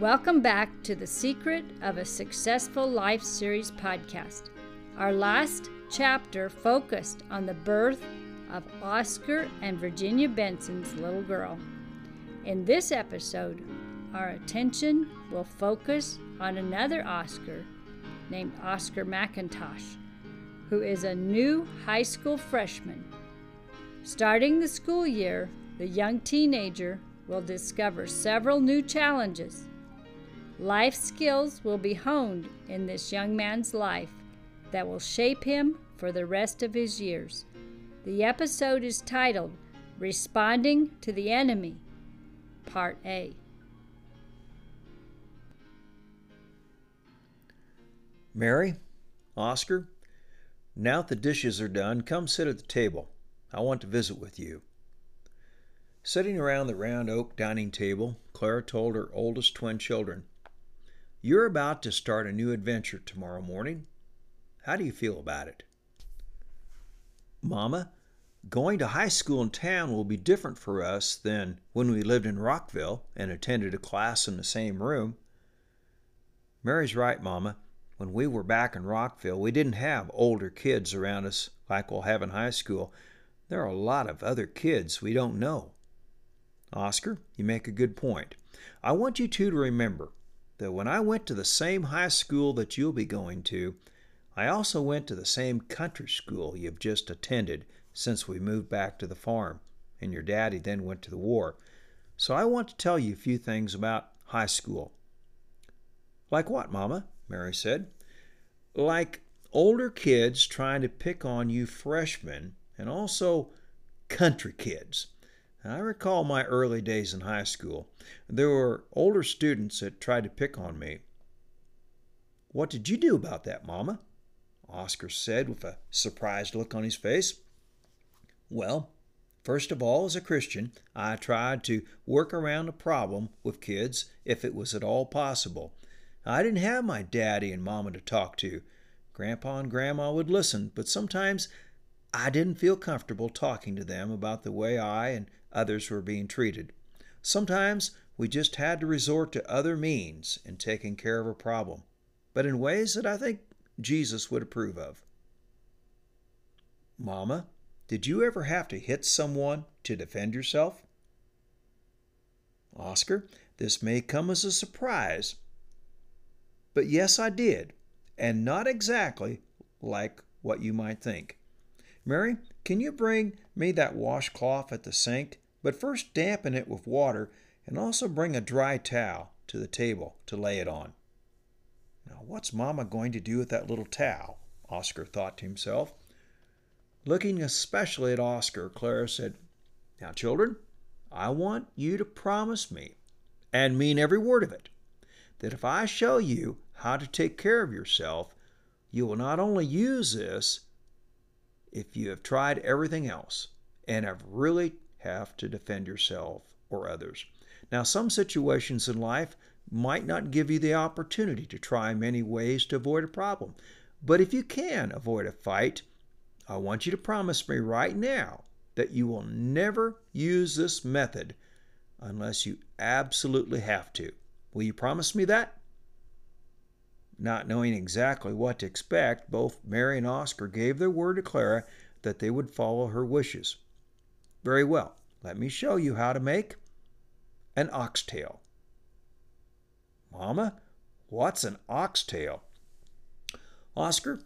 Welcome back to the Secret of a Successful Life series podcast. Our last chapter focused on the birth of Oscar and Virginia Benson's little girl. In this episode, our attention will focus on another Oscar named Oscar Macintosh, who is a new high school freshman. Starting the school year, the young teenager will discover several new challenges. Life skills will be honed in this young man's life that will shape him for the rest of his years. The episode is titled Responding to the Enemy, Part A. Mary, Oscar, now that the dishes are done, come sit at the table. I want to visit with you. Sitting around the round oak dining table, Clara told her oldest twin children, You're about to start a new adventure tomorrow morning. How do you feel about it? Mama, going to high school in town will be different for us than when we lived in Rockville and attended a class in the same room. Mary's right, Mama. When we were back in Rockville, we didn't have older kids around us like we'll have in high school. There are a lot of other kids we don't know. Oscar, you make a good point. I want you two to remember that when I went to the same high school that you'll be going to, I also went to the same country school you've just attended since we moved back to the farm, and your daddy then went to the war. So I want to tell you a few things about high school. Like what, Mama? Mary said. Like older kids trying to pick on you freshmen, and also country kids. I recall my early days in high school. There were older students that tried to pick on me. What did you do about that, Mama? Oscar said with a surprised look on his face. Well, first of all, as a Christian, I tried to work around the problem with kids if it was at all possible. I didn't have my daddy and mama to talk to. Grandpa and Grandma would listen, but sometimes I didn't feel comfortable talking to them about the way I and others were being treated. Sometimes we just had to resort to other means in taking care of a problem, but in ways that I think Jesus would approve of. Mama, did you ever have to hit someone to defend yourself? Oscar, this may come as a surprise, but yes, I did, and not exactly like what you might think. Mary, can you bring me that washcloth at the sink? But first dampen it with water and also bring a dry towel to the table to lay it on. Now, what's Mama going to do with that little towel? Oscar thought to himself. Looking especially at Oscar, Clara said, Now, children, I want you to promise me, and mean every word of it, that if I show you how to take care of yourself, you will not only use this if you have tried everything else and have really have to defend yourself or others. Now, some situations in life might not give you the opportunity to try many ways to avoid a problem. But if you can avoid a fight, I want you to promise me right now that you will never use this method unless you absolutely have to. Will you promise me that? Not knowing exactly what to expect, both Mary and Oscar gave their word to Clara that they would follow her wishes. Very well, let me show you how to make an oxtail. Mama, what's an oxtail? Oscar,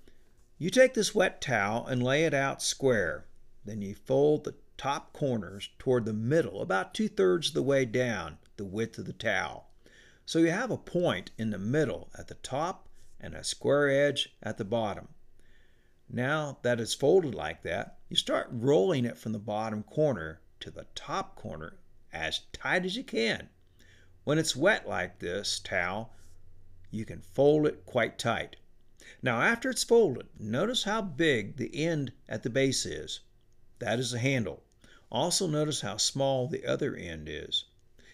you take this wet towel and lay it out square. Then you fold the top corners toward the middle, about two thirds of the way down the width of the towel. So you have a point in the middle at the top and a square edge at the bottom. Now that it's folded like that, you start rolling it from the bottom corner to the top corner as tight as you can. When it's wet like this towel, you can fold it quite tight. Now after it's folded, notice how big the end at the base is. That is the handle. Also notice how small the other end is.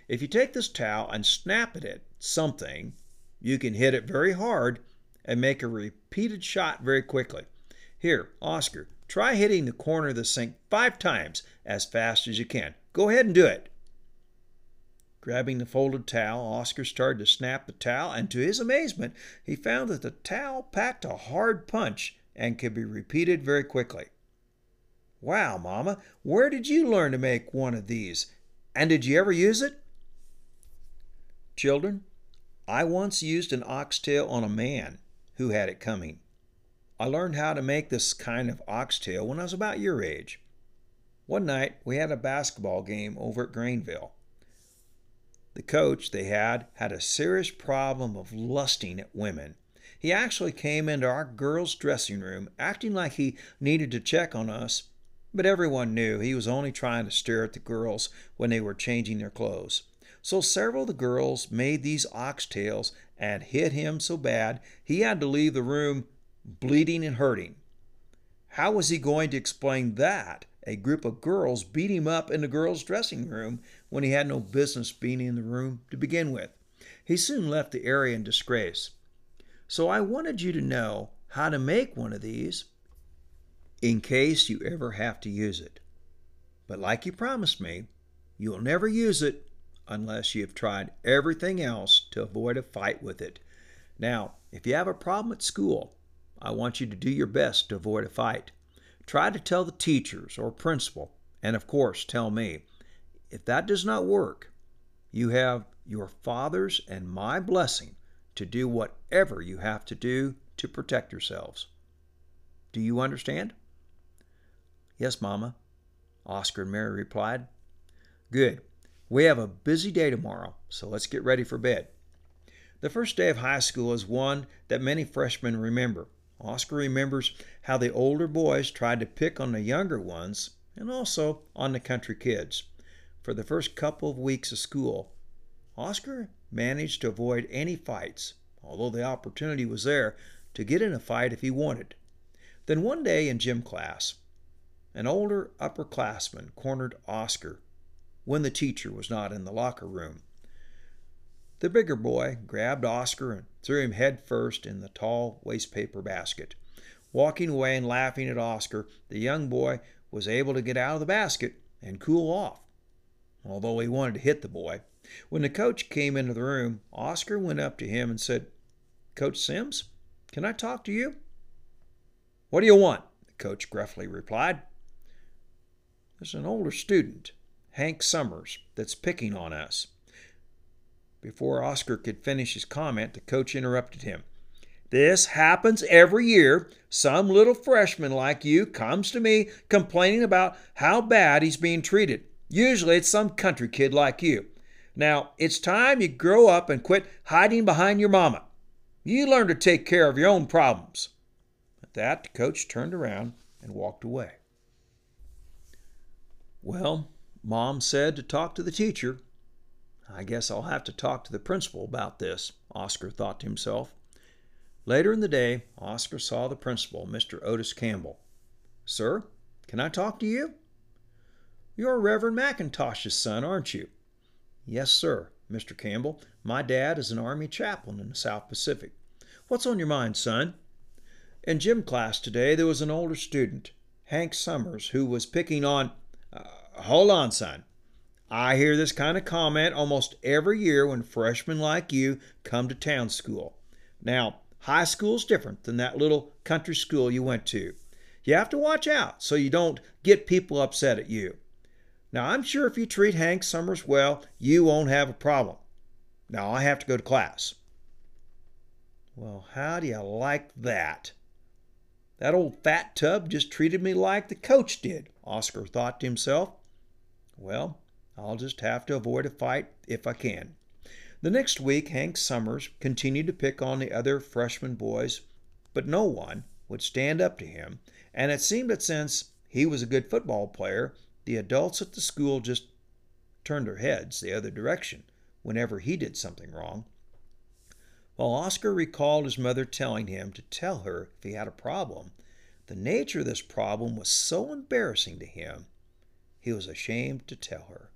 If you take this towel and snap it at something, you can hit it very hard and make a repeated shot very quickly. Here, Oscar, try hitting the corner of the sink five times as fast as you can. Go ahead and do it. Grabbing the folded towel, Oscar started to snap the towel, and to his amazement, he found that the towel packed a hard punch and could be repeated very quickly. Wow, Mama, where did you learn to make one of these? And did you ever use it? Children, I once used an oxtail on a man who had it coming. I learned how to make this kind of oxtail when I was about your age. One night we had a basketball game over at Grainville. The coach they had had a serious problem of lusting at women. He actually came into our girls' dressing room acting like he needed to check on us, but everyone knew he was only trying to stare at the girls when they were changing their clothes. So several of the girls made these oxtails and hit him so bad he had to leave the room bleeding and hurting. How was he going to explain that? A group of girls beat him up in the girls' dressing room when he had no business being in the room to begin with. He soon left the area in disgrace. So I wanted you to know how to make one of these in case you ever have to use it. But like you promised me, you'll never use it unless you have tried everything else to avoid a fight with it. Now, if you have a problem at school, I want you to do your best to avoid a fight. Try to tell the teachers or principal, and of course, tell me. If that does not work, you have your father's and my blessing to do whatever you have to do to protect yourselves. Do you understand? Yes, Mama, Oscar and Mary replied. Good. We have a busy day tomorrow, so let's get ready for bed. The first day of high school is one that many freshmen remember. Oscar remembers how the older boys tried to pick on the younger ones and also on the country kids. For the first couple of weeks of school, Oscar managed to avoid any fights, although the opportunity was there to get in a fight if he wanted. Then one day in gym class, an older upperclassman cornered Oscar when the teacher was not in the locker room. The bigger boy grabbed Oscar and threw him head first in the tall wastepaper basket. Walking away and laughing at Oscar, the young boy was able to get out of the basket and cool off, although he wanted to hit the boy. When the coach came into the room, Oscar went up to him and said, Coach Sims, can I talk to you? What do you want? The coach gruffly replied. There's an older student, Hank Summers, that's picking on us. Before Oscar could finish his comment, the coach interrupted him. This happens every year. Some little freshman like you comes to me complaining about how bad he's being treated. Usually it's some country kid like you. Now, it's time you grow up and quit hiding behind your mama. You learn to take care of your own problems. At that, the coach turned around and walked away. Well, Mom said to talk to the teacher. I guess I'll have to talk to the principal about this, Oscar thought to himself. Later in the day, Oscar saw the principal, Mr. Otis Campbell. Sir, can I talk to you? You're Reverend Macintosh's son, aren't you? Yes, sir, Mr. Campbell. My dad is an Army chaplain in the South Pacific. What's on your mind, son? In gym class today, there was an older student, Hank Summers, who was picking on. Uh, hold on, son. I hear this kind of comment almost every year when freshmen like you come to town school. Now, high school's different than that little country school you went to. You have to watch out so you don't get people upset at you. Now, I'm sure if you treat Hank Summers well, you won't have a problem. Now, I have to go to class. Well, how do you like that? That old fat tub just treated me like the coach did, Oscar thought to himself. Well, I'll just have to avoid a fight if I can. The next week, Hank Summers continued to pick on the other freshman boys, but no one would stand up to him, and it seemed that since he was a good football player, the adults at the school just turned their heads the other direction whenever he did something wrong. While Oscar recalled his mother telling him to tell her if he had a problem, the nature of this problem was so embarrassing to him, he was ashamed to tell her.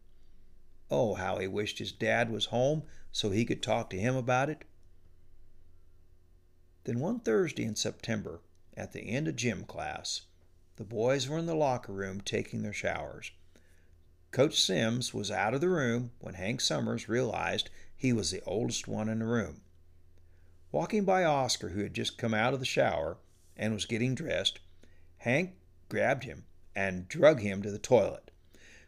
Oh, how he wished his dad was home so he could talk to him about it. Then one Thursday in September, at the end of gym class, the boys were in the locker room taking their showers. Coach Sims was out of the room when Hank Summers realized he was the oldest one in the room. Walking by Oscar, who had just come out of the shower and was getting dressed, Hank grabbed him and drug him to the toilet.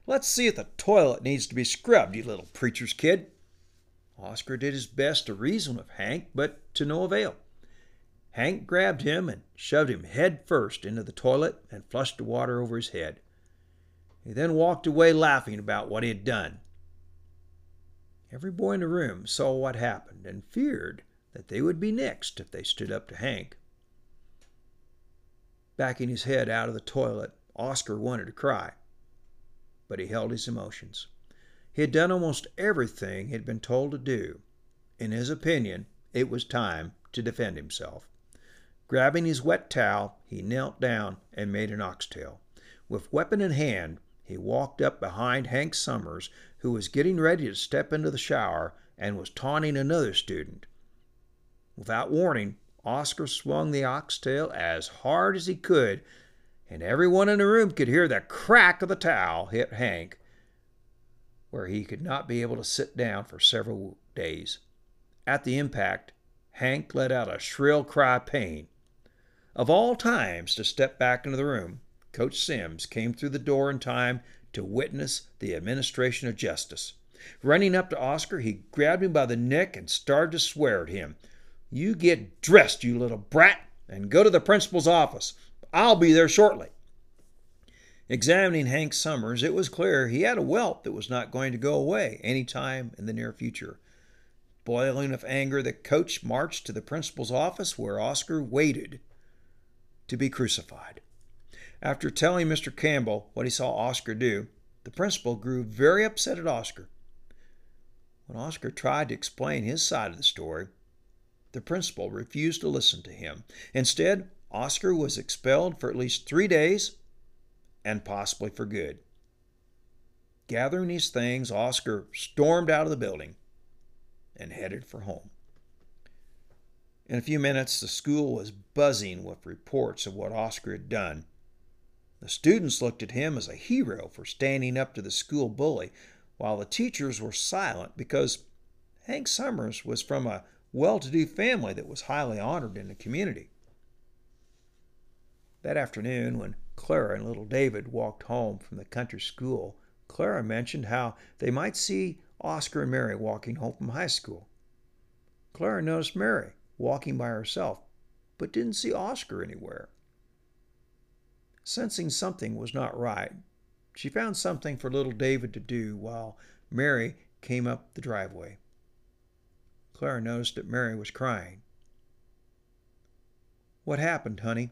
Let's see if the toilet needs to be scrubbed, you little preacher's kid. Oscar did his best to reason with Hank, but to no avail. Hank grabbed him and shoved him head first into the toilet and flushed the water over his head. He then walked away laughing about what he had done. Every boy in the room saw what happened and feared that they would be next if they stood up to Hank. Backing his head out of the toilet, Oscar wanted to cry, but he held his emotions. He had done almost everything he had been told to do. In his opinion, it was time to defend himself. Grabbing his wet towel, he knelt down and made an oxtail. With weapon in hand, he walked up behind Hank Summers, who was getting ready to step into the shower and was taunting another student. Without warning, Oscar swung the oxtail as hard as he could, and everyone in the room could hear the crack of the towel hit Hank, where he could not be able to sit down for several days. At the impact, Hank let out a shrill cry of pain. Of all times to step back into the room, Coach Sims came through the door in time to witness the administration of justice. Running up to Oscar, he grabbed him by the neck and started to swear at him. You get dressed, you little brat, and go to the principal's office. I'll be there shortly. Examining Hank Summers, it was clear he had a welt that was not going to go away any time in the near future. Boiling with anger, the coach marched to the principal's office where Oscar waited to be crucified. After telling Mr. Campbell what he saw Oscar do, the principal grew very upset at Oscar. When Oscar tried to explain his side of the story, the principal refused to listen to him. Instead, Oscar was expelled for at least three days and possibly for good. Gathering these things, Oscar stormed out of the building and headed for home. In a few minutes, the school was buzzing with reports of what Oscar had done. The students looked at him as a hero for standing up to the school bully, while the teachers were silent because Hank Summers was from a well to do family that was highly honored in the community. That afternoon, when Clara and little David walked home from the country school, Clara mentioned how they might see Oscar and Mary walking home from high school. Clara noticed Mary walking by herself, but didn't see Oscar anywhere. Sensing something was not right, she found something for little David to do while Mary came up the driveway. Clara noticed that Mary was crying. What happened, honey?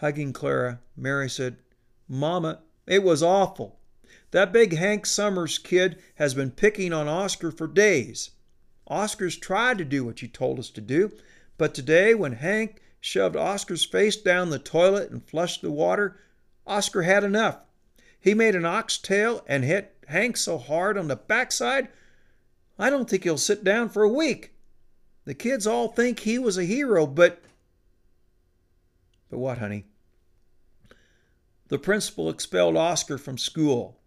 Hugging Clara, Mary said, Mama, it was awful. That big Hank Summers kid has been picking on Oscar for days. Oscar's tried to do what you told us to do, but today when Hank shoved Oscar's face down the toilet and flushed the water, Oscar had enough. He made an oxtail and hit Hank so hard on the backside, I don't think he'll sit down for a week. The kids all think he was a hero, but. But what, honey? The principal expelled Oscar from school.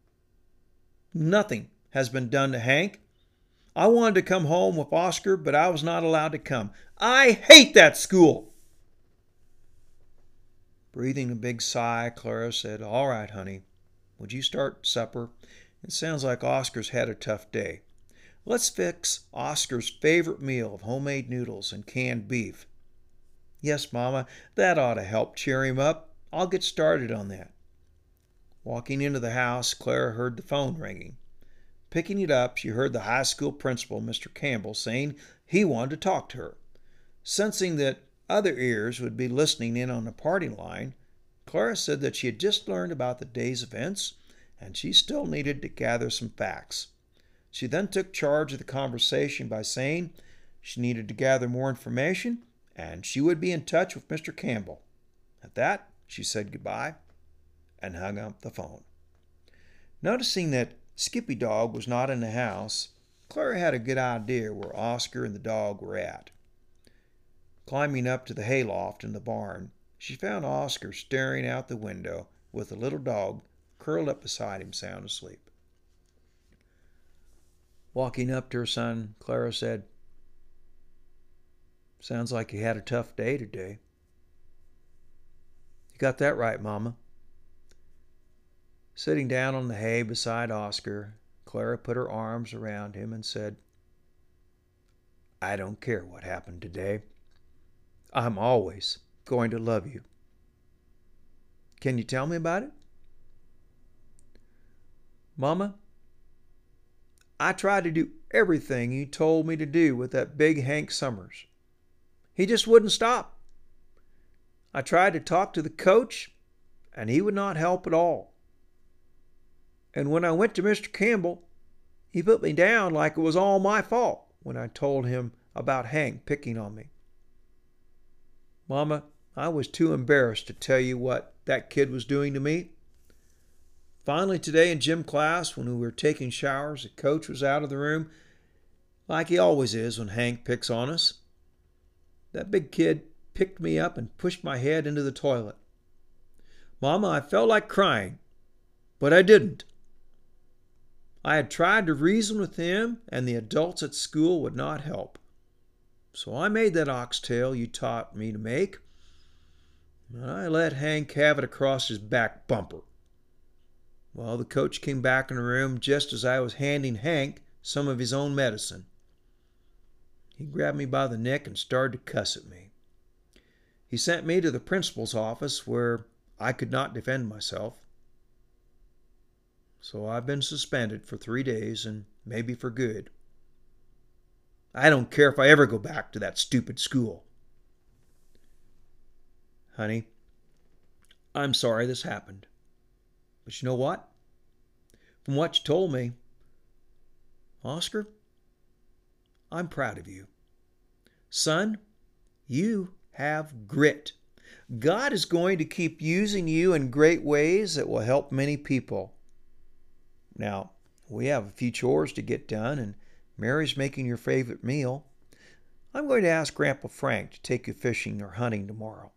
Nothing has been done to Hank. I wanted to come home with Oscar, but I was not allowed to come. I hate that school. Breathing a big sigh, Clara said, All right, honey. Would you start supper? It sounds like Oscar's had a tough day. Let's fix Oscar's favorite meal of homemade noodles and canned beef. Yes, Mama, that ought to help cheer him up. I'll get started on that. Walking into the house, Clara heard the phone ringing. Picking it up, she heard the high school principal, Mr. Campbell, saying he wanted to talk to her. Sensing that other ears would be listening in on the party line, Clara said that she had just learned about the day's events and she still needed to gather some facts. She then took charge of the conversation by saying she needed to gather more information and she would be in touch with Mr. Campbell. At that, she said goodbye and hung up the phone. Noticing that Skippy Dog was not in the house. Clara had a good idea where Oscar and the dog were at. Climbing up to the hayloft in the barn, she found Oscar staring out the window with the little dog curled up beside him, sound asleep. Walking up to her son, Clara said, Sounds like you had a tough day today. You got that right, Mama. Sitting down on the hay beside Oscar, Clara put her arms around him and said, I don't care what happened today. I'm always going to love you. Can you tell me about it? Mama, I tried to do everything you told me to do with that big Hank Summers. He just wouldn't stop. I tried to talk to the coach, and he would not help at all. And when I went to Mr. Campbell, he put me down like it was all my fault when I told him about Hank picking on me. Mama, I was too embarrassed to tell you what that kid was doing to me. Finally, today in gym class, when we were taking showers, the coach was out of the room, like he always is when Hank picks on us. That big kid picked me up and pushed my head into the toilet. Mama, I felt like crying, but I didn't. I had tried to reason with him, and the adults at school would not help. So I made that oxtail you taught me to make. And I let Hank have it across his back bumper. Well, the coach came back in the room just as I was handing Hank some of his own medicine. He grabbed me by the neck and started to cuss at me. He sent me to the principal's office where I could not defend myself. So I've been suspended for three days and maybe for good. I don't care if I ever go back to that stupid school. Honey, I'm sorry this happened. But you know what? From what you told me, Oscar, I'm proud of you. Son, you have grit. God is going to keep using you in great ways that will help many people. Now, we have a few chores to get done, and Mary's making your favorite meal. I'm going to ask Grandpa Frank to take you fishing or hunting tomorrow.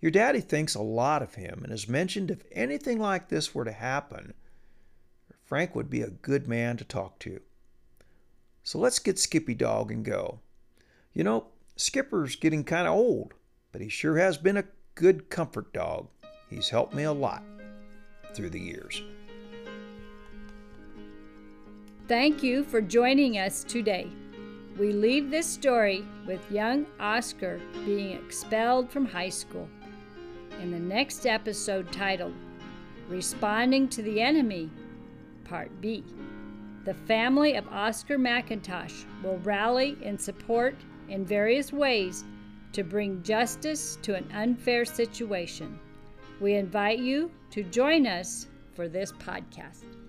Your daddy thinks a lot of him and has mentioned if anything like this were to happen, Frank would be a good man to talk to. So let's get Skippy Dog and go. You know, Skipper's getting kind of old, but he sure has been a good comfort dog. He's helped me a lot through the years. Thank you for joining us today. We leave this story with young Oscar being expelled from high school. In the next episode titled Responding to the Enemy, Part B, the family of Oscar Macintosh will rally in support in various ways to bring justice to an unfair situation. We invite you to join us for this podcast.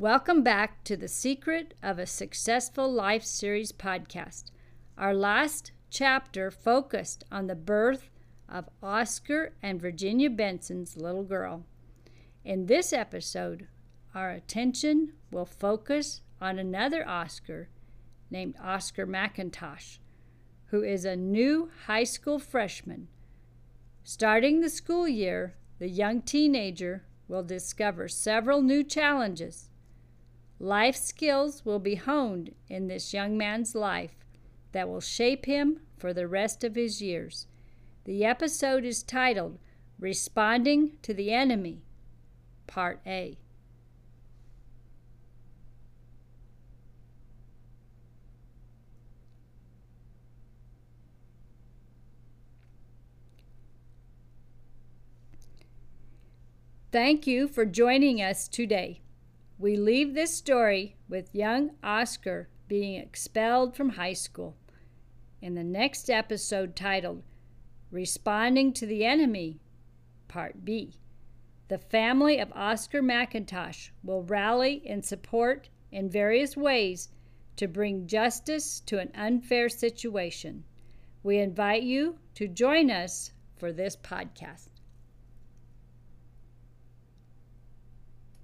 Welcome back to the Secret of a Successful Life series podcast. Our last chapter focused on the birth of Oscar and Virginia Benson's little girl. In this episode, our attention will focus on another Oscar named Oscar Macintosh, who is a new high school freshman. Starting the school year, the young teenager will discover several new challenges Life skills will be honed in this young man's life that will shape him for the rest of his years. The episode is titled Responding to the Enemy, Part A. Thank you for joining us today. We leave this story with young Oscar being expelled from high school. In the next episode titled Responding to the Enemy, Part B, the family of Oscar Macintosh will rally in support in various ways to bring justice to an unfair situation. We invite you to join us for this podcast.